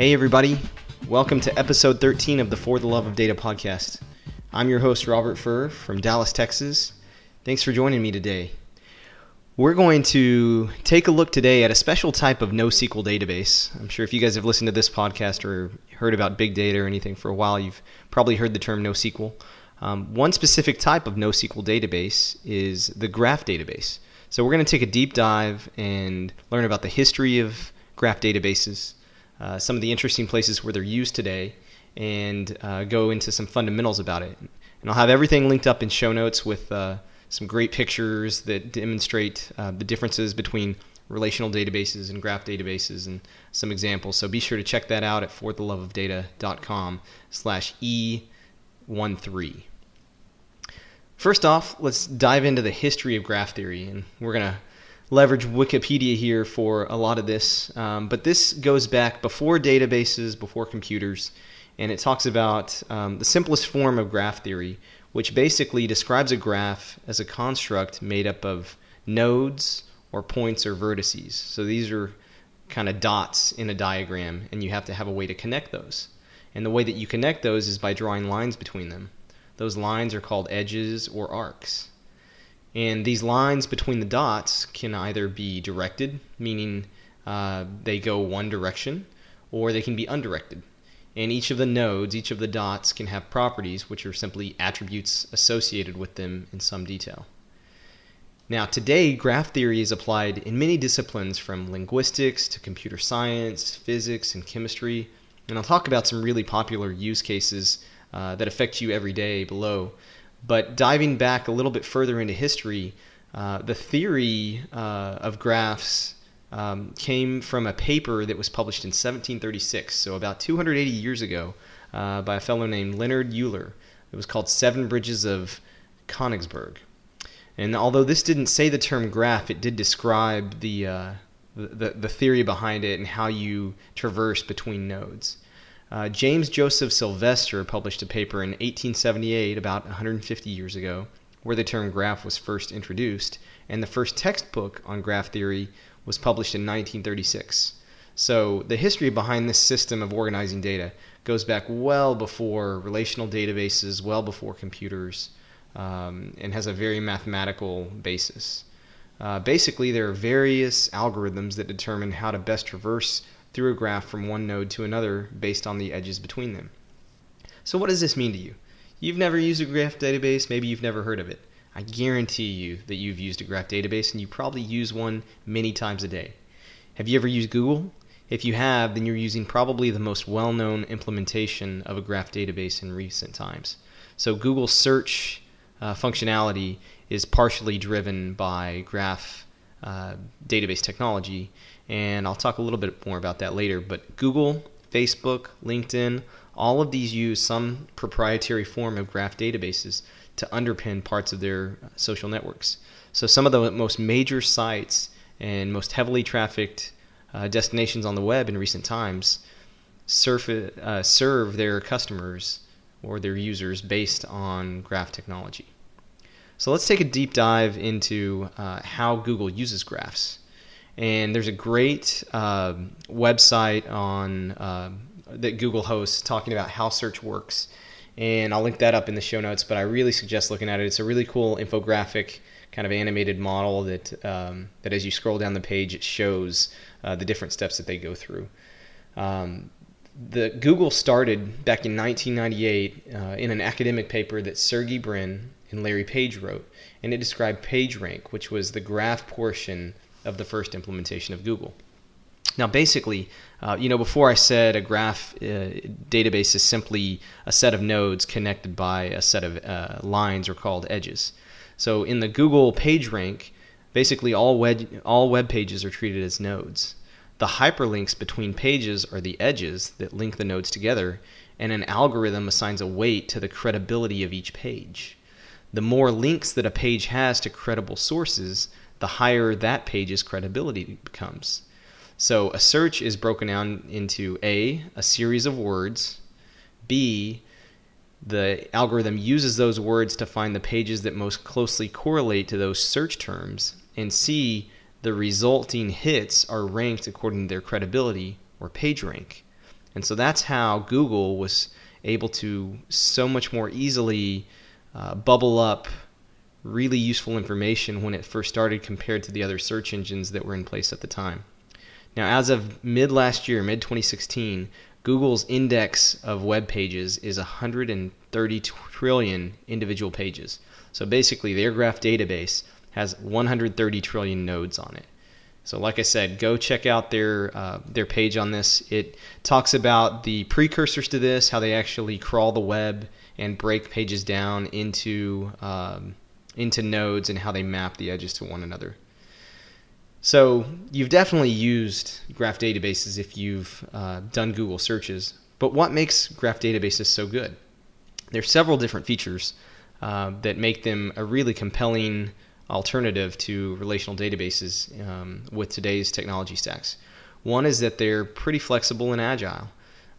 Hey, everybody. Welcome to episode 13 of the For the Love of Data podcast. I'm your host, Robert Furr from Dallas, Texas. Thanks for joining me today. We're going to take a look today at a special type of NoSQL database. I'm sure if you guys have listened to this podcast or heard about big data or anything for a while, you've probably heard the term NoSQL. Um, one specific type of NoSQL database is the graph database. So we're going to take a deep dive and learn about the history of graph databases, uh, some of the interesting places where they're used today, and uh, go into some fundamentals about it. And I'll have everything linked up in show notes with uh, some great pictures that demonstrate uh, the differences between relational databases and graph databases and some examples. So be sure to check that out at fortheloveofdata.com slash E13. First off, let's dive into the history of graph theory, and we're going to leverage Wikipedia here for a lot of this. Um, but this goes back before databases, before computers, and it talks about um, the simplest form of graph theory, which basically describes a graph as a construct made up of nodes or points or vertices. So these are kind of dots in a diagram, and you have to have a way to connect those. And the way that you connect those is by drawing lines between them. Those lines are called edges or arcs. And these lines between the dots can either be directed, meaning uh, they go one direction, or they can be undirected. And each of the nodes, each of the dots, can have properties which are simply attributes associated with them in some detail. Now, today, graph theory is applied in many disciplines from linguistics to computer science, physics, and chemistry. And I'll talk about some really popular use cases uh, that affect you every day below. But diving back a little bit further into history, uh, the theory uh, of graphs um, came from a paper that was published in 1736, so about 280 years ago, uh, by a fellow named Leonhard Euler. It was called Seven Bridges of Königsberg. And although this didn't say the term graph, it did describe the, uh, the, the theory behind it and how you traverse between nodes. Uh, James Joseph Sylvester published a paper in 1878, about 150 years ago, where the term graph was first introduced, and the first textbook on graph theory was published in 1936. So the history behind this system of organizing data goes back well before relational databases, well before computers, um, and has a very mathematical basis. Uh, basically, there are various algorithms that determine how to best traverse through a graph from one node to another based on the edges between them. So, what does this mean to you? You've never used a graph database, maybe you've never heard of it. I guarantee you that you've used a graph database and you probably use one many times a day. Have you ever used Google? If you have, then you're using probably the most well known implementation of a graph database in recent times. So, Google search uh, functionality is partially driven by graph uh, database technology, and I'll talk a little bit more about that later. But Google, Facebook, LinkedIn, all of these use some proprietary form of graph databases to underpin parts of their social networks. So some of the most major sites and most heavily trafficked uh, destinations on the web in recent times surf, uh, serve their customers or their users based on graph technology. So let's take a deep dive into uh, how Google uses graphs and there's a great uh, website on uh, that Google hosts talking about how search works, and I'll link that up in the show notes. But I really suggest looking at it. It's a really cool infographic, kind of animated model that um, that as you scroll down the page, it shows uh, the different steps that they go through. Um, the Google started back in 1998 uh, in an academic paper that Sergey Brin and Larry Page wrote, and it described PageRank, which was the graph portion of the first implementation of Google. Now, basically, uh, you know, before I said a graph uh, database is simply a set of nodes connected by a set of uh, lines or called edges. So in the Google PageRank, basically all web, all web pages are treated as nodes. The hyperlinks between pages are the edges that link the nodes together, and an algorithm assigns a weight to the credibility of each page. The more links that a page has to credible sources, the higher that page's credibility becomes. So a search is broken down into A, a series of words, B, the algorithm uses those words to find the pages that most closely correlate to those search terms, and C, the resulting hits are ranked according to their credibility or page rank. And so that's how Google was able to so much more easily uh, bubble up really useful information when it first started compared to the other search engines that were in place at the time. Now, as of mid last year, mid 2016, Google's index of web pages is 130 trillion individual pages. So basically, their graph database has 130 trillion nodes on it. So, like I said, go check out their uh, their page on this. It talks about the precursors to this, how they actually crawl the web and break pages down into um, into nodes, and how they map the edges to one another. So you've definitely used graph databases if you've uh, done Google searches. But what makes graph databases so good? There's several different features uh, that make them a really compelling alternative to relational databases um, with today's technology stacks. One is that they're pretty flexible and agile.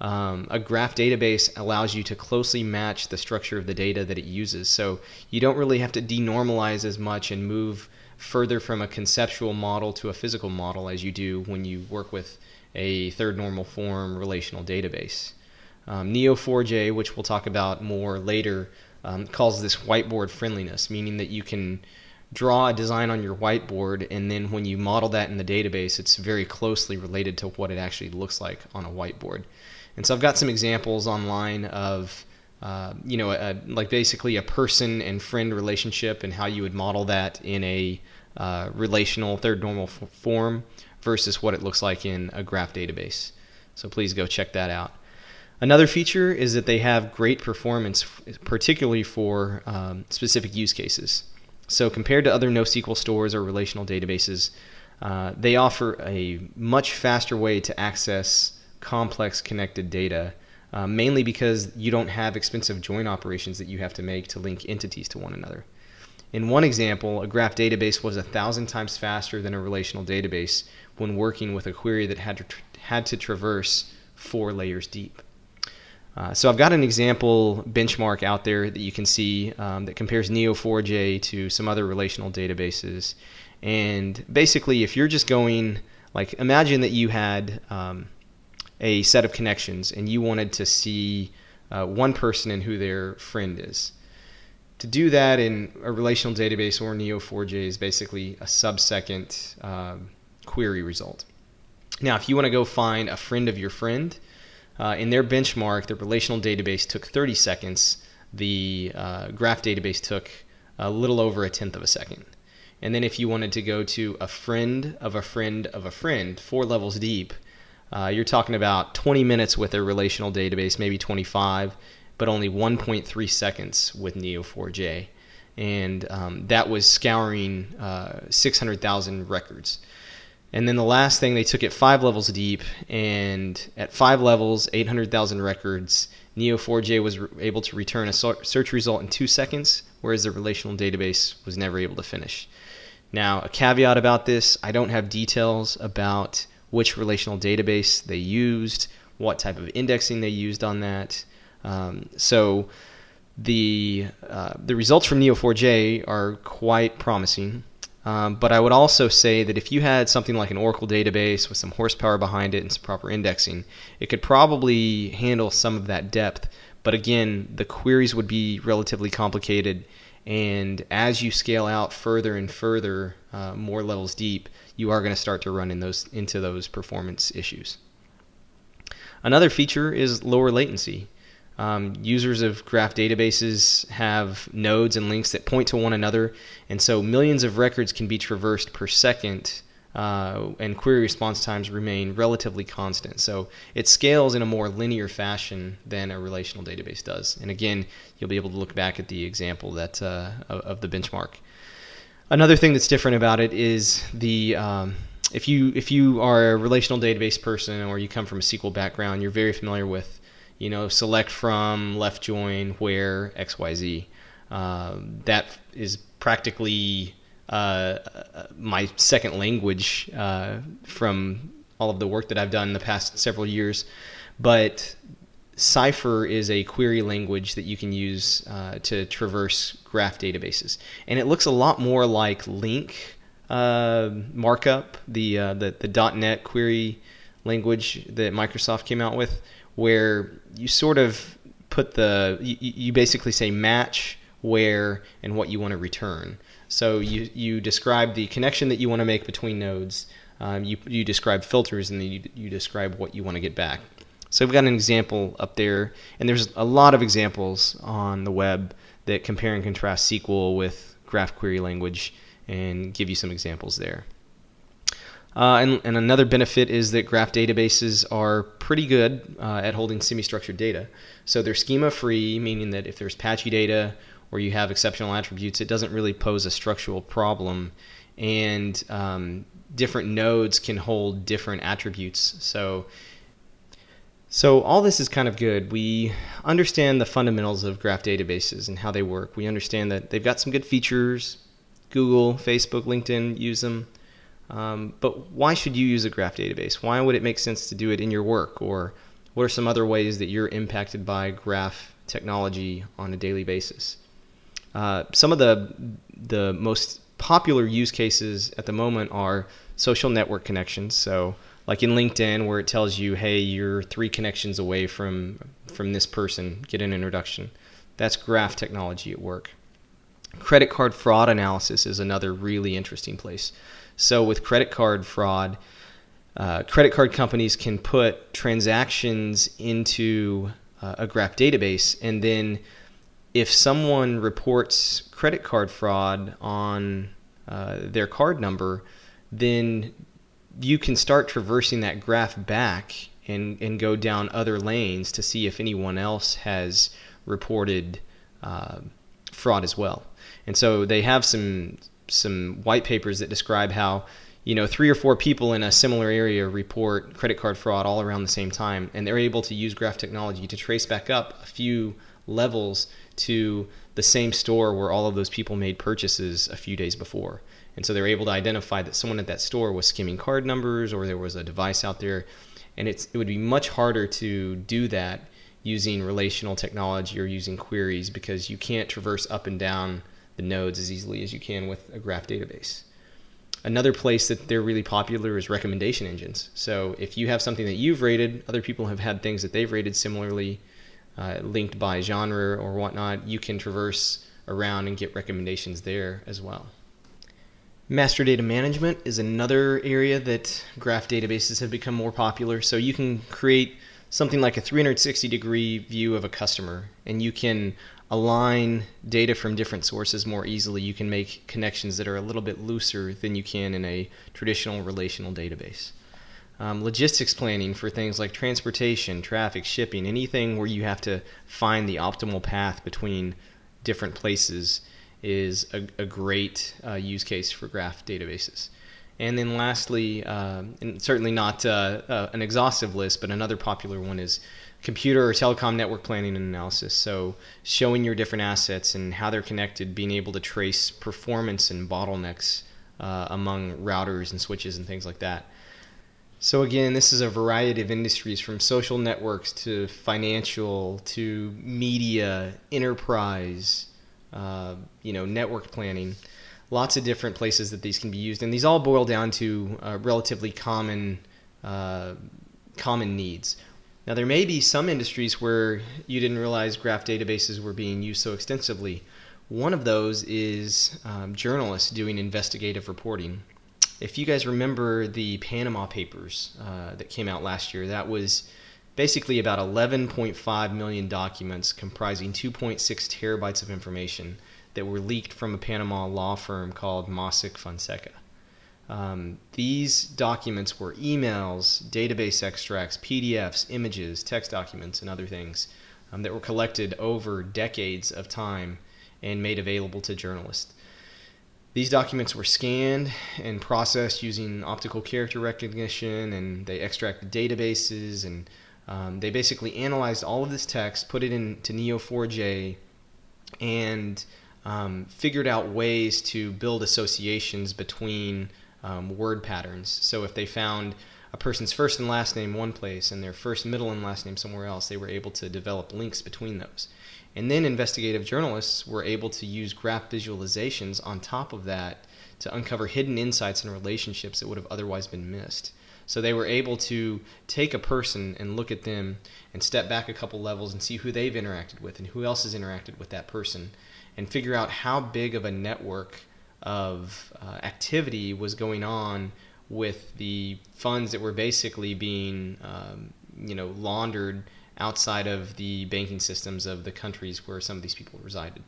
Um, a graph database allows you to closely match the structure of the data that it uses. So you don't really have to denormalize as much and move further from a conceptual model to a physical model as you do when you work with a third normal form relational database. Um, Neo4j, which we'll talk about more later, um, calls this whiteboard friendliness, meaning that you can draw a design on your whiteboard, and then when you model that in the database, it's very closely related to what it actually looks like on a whiteboard. And so I've got some examples online of uh, you know, a, like basically a person and friend relationship and how you would model that in a uh, relational third normal f- form versus what it looks like in a graph database. So please go check that out. Another feature is that they have great performance, particularly for um, specific use cases. So compared to other NoSQL stores or relational databases, uh, they offer a much faster way to access complex connected data uh, mainly because you don't have expensive join operations that you have to make to link entities to one another. In one example, a graph database was a thousand times faster than a relational database when working with a query that had to, tra- had to traverse four layers deep. Uh, so I've got an example benchmark out there that you can see um, that compares Neo4j to some other relational databases. And basically, if you're just going, like, imagine that you had um, a set of connections and you wanted to see uh, one person and who their friend is. To do that in a relational database or Neo4j is basically a sub-second uh, query result. Now, if you want to go find a friend of your friend, uh, in their benchmark, the relational database took 30 seconds. The uh, graph database took a little over a tenth of a second. And then if you wanted to go to a friend of a friend of a friend, four levels deep, uh, you're talking about 20 minutes with a relational database, maybe 25, but only 1.3 seconds with Neo4j. And um, that was scouring uh, 600,000 records. And then the last thing, they took it five levels deep, and at five levels, 800,000 records, Neo4j was re- able to return a search result in two seconds, whereas the relational database was never able to finish. Now, a caveat about this I don't have details about which relational database they used, what type of indexing they used on that. Um, so the uh, the results from Neo4j are quite promising. Um, but I would also say that if you had something like an Oracle database with some horsepower behind it and some proper indexing, it could probably handle some of that depth. But again, the queries would be relatively complicated, and as you scale out further and further, uh, more levels deep, you are going to start to run in those into those performance issues. Another feature is lower latency. Um, users of graph databases have nodes and links that point to one another, and so millions of records can be traversed per second, uh, and query response times remain relatively constant. So it scales in a more linear fashion than a relational database does. And again, you'll be able to look back at the example that uh, of the benchmark. Another thing that's different about it is the um, if you if you are a relational database person or you come from a SQL background, you're very familiar with you know select from, left join, where, X Y Z. Uh, that is practically uh, my second language uh, from all of the work that I've done in the past several years. But Cypher is a query language that you can use uh, to traverse graph databases, and it looks a lot more like LINQ uh, markup, the, uh, the the .NET query language that Microsoft came out with, where you sort of put the you, you basically say match where and what you want to return. So you you describe the connection that you want to make between nodes. Um, you you describe filters and then you, you describe what you want to get back. So we've got an example up there, and there's a lot of examples on the web that compare and contrast SQL with graph query language and give you some examples there. Uh, and, and, another benefit is that graph databases are pretty good uh, at holding semi-structured data. So they're schema-free, meaning that if there's patchy data or you have exceptional attributes, it doesn't really pose a structural problem. And um, different nodes can hold different attributes. So so all this is kind of good. We understand the fundamentals of graph databases and how they work. We understand that they've got some good features. Google, Facebook, LinkedIn use them. Um, but why should you use a graph database? Why would it make sense to do it in your work? Or what are some other ways that you're impacted by graph technology on a daily basis? Uh, some of the the most popular use cases at the moment are social network connections. So like in LinkedIn where it tells you, hey, you're three connections away from from this person, get an introduction. That's graph technology at work. Credit card fraud analysis is another really interesting place. So with credit card fraud, uh, credit card companies can put transactions into uh, a graph database, and then if someone reports credit card fraud on uh, their card number, then you can start traversing that graph back and, and go down other lanes to see if anyone else has reported uh, fraud as well. And so they have some some white papers that describe how you know three or four people in a similar area report credit card fraud all around the same time, and they're able to use graph technology to trace back up a few levels to the same store where all of those people made purchases a few days before. And so they're able to identify that someone at that store was skimming card numbers or there was a device out there. And it's, it would be much harder to do that using relational technology or using queries because you can't traverse up and down the nodes as easily as you can with a graph database. Another place that they're really popular is recommendation engines. So if you have something that you've rated, other people have had things that they've rated similarly uh, linked by genre or whatnot, you can traverse around and get recommendations there as well. Master data management is another area that graph databases have become more popular. So you can create something like a 360 degree view of a customer and you can align data from different sources more easily. You can make connections that are a little bit looser than you can in a traditional relational database. Um, logistics planning for things like transportation, traffic, shipping, anything where you have to find the optimal path between different places is a, a great uh, use case for graph databases. And then lastly, uh, and certainly not uh, uh, an exhaustive list, but another popular one is computer or telecom network planning and analysis. So showing your different assets and how they're connected, being able to trace performance and bottlenecks uh, among routers and switches and things like that. So again, this is a variety of industries from social networks to financial to media, enterprise, uh, you know, network planning. Lots of different places that these can be used, and these all boil down to uh, relatively common uh, common needs. Now, there may be some industries where you didn't realize graph databases were being used so extensively. One of those is um, journalists doing investigative reporting. If you guys remember the Panama Papers uh, that came out last year, that was basically about 11.5 million documents comprising 2.6 terabytes of information that were leaked from a Panama law firm called Mossack Fonseca. Um, these documents were emails, database extracts, PDFs, images, text documents, and other things um, that were collected over decades of time and made available to journalists. These documents were scanned and processed using optical character recognition, and they extracted databases and um, they basically analyzed all of this text, put it into Neo4j, and um, figured out ways to build associations between um, word patterns. So if they found a person's first and last name one place and their first, middle, and last name somewhere else, they were able to develop links between those. And then investigative journalists were able to use graph visualizations on top of that to uncover hidden insights and relationships that would have otherwise been missed. So they were able to take a person and look at them and step back a couple levels and see who they've interacted with and who else has interacted with that person and figure out how big of a network of uh, activity was going on with the funds that were basically being um, you know laundered outside of the banking systems of the countries where some of these people resided.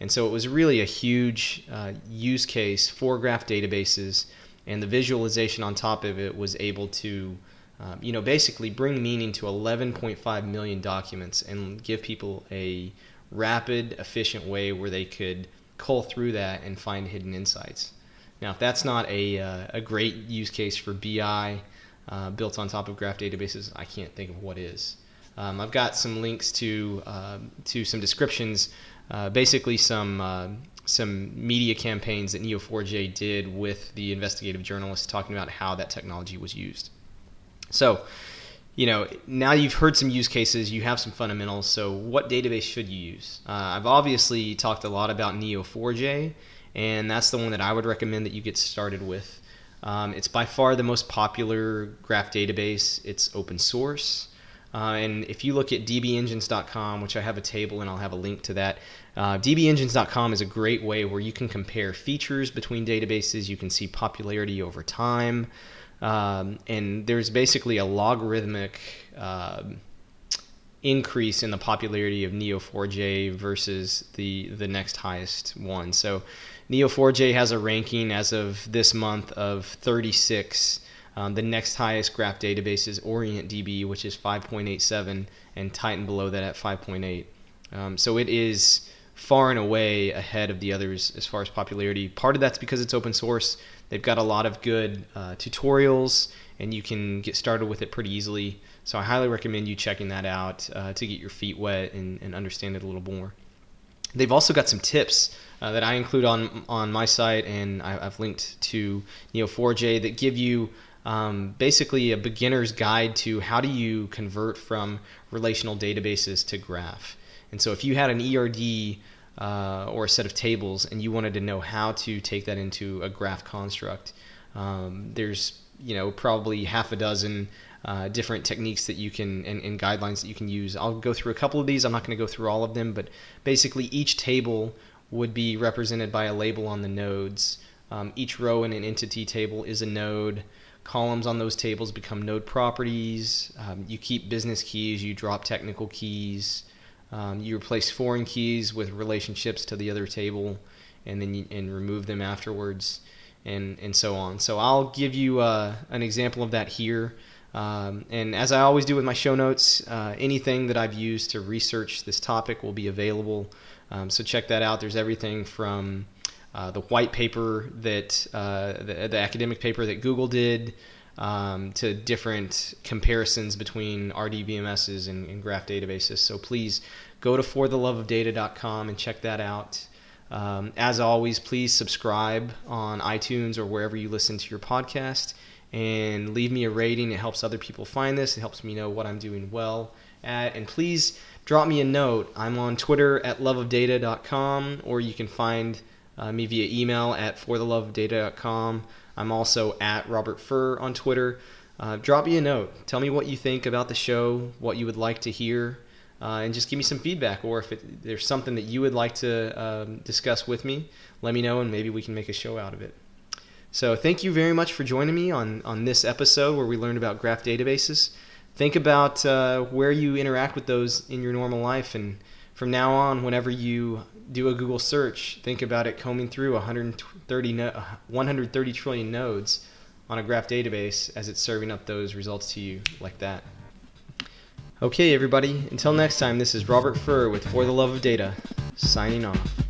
And so it was really a huge uh, use case for graph databases, and the visualization on top of it was able to, uh, you know, basically bring meaning to 11.5 million documents and give people a rapid, efficient way where they could cull through that and find hidden insights. Now, if that's not a, uh, a great use case for BI uh, built on top of graph databases, I can't think of what is. Um, I've got some links to uh, to some descriptions, uh, basically some uh, some media campaigns that Neo4j did with the investigative journalists talking about how that technology was used. So, you know, now you've heard some use cases, you have some fundamentals. So, what database should you use? Uh, I've obviously talked a lot about Neo4j, and that's the one that I would recommend that you get started with. Um, it's by far the most popular graph database. It's open source. Uh, and if you look at dbengines.com, which I have a table and I'll have a link to that, uh, dbengines.com is a great way where you can compare features between databases. You can see popularity over time. Um, and there's basically a logarithmic uh, increase in the popularity of Neo4j versus the, the next highest one. So Neo4j has a ranking as of this month of 36 um, the next highest graph database is OrientDB, which is 5.87, and Titan below that at 5.8. Um, so it is far and away ahead of the others as far as popularity. Part of that's because it's open source. They've got a lot of good uh, tutorials, and you can get started with it pretty easily. So I highly recommend you checking that out uh, to get your feet wet and, and, understand it a little more. They've also got some tips uh, that I include on on my site, and I, have linked to Neo4j that give you um, basically a beginner's guide to how do you convert from relational databases to graph. And so if you had an ERD uh, or a set of tables and you wanted to know how to take that into a graph construct, um, there's you know probably half a dozen uh, different techniques that you can and, and, guidelines that you can use. I'll go through a couple of these. I'm not going to go through all of them, but basically each table would be represented by a label on the nodes. Um, each row in an entity table is a node columns on those tables become node properties. Um, you keep business keys, you drop technical keys. Um, you replace foreign keys with relationships to the other table, and then you, and remove them afterwards, and and so on. So I'll give you uh, an example of that here. Um, and as I always do with my show notes, uh, anything that I've used to research this topic will be available. Um, so check that out. There's everything from uh, the white paper that uh, the, the, academic paper that Google did um, to different comparisons between RDBMSs and, and, graph databases. So please go to fortheloveofdata.com and check that out. Um, as always, please subscribe on iTunes or wherever you listen to your podcast and leave me a rating. It helps other people find this. It helps me know what I'm doing well at. And please drop me a note. I'm on Twitter at loveofdata.com or you can find uh, me via email at fortheloveofdata.com. I'm also at Robert Furr on Twitter. Uh, drop me a note. Tell me what you think about the show, what you would like to hear, uh, and just give me some feedback. Or if it, there's something that you would like to um, discuss with me, let me know, and maybe we can make a show out of it. So, thank you very much for joining me on, on this episode where we learned about graph databases. Think about uh, where you interact with those in your normal life, and from now on, whenever you do a Google search, think about it combing through 130, no, 130 trillion nodes on a graph database as it's serving up those results to you like that. Okay, everybody, until next time, this is Robert Furr with For the Love of Data, signing off.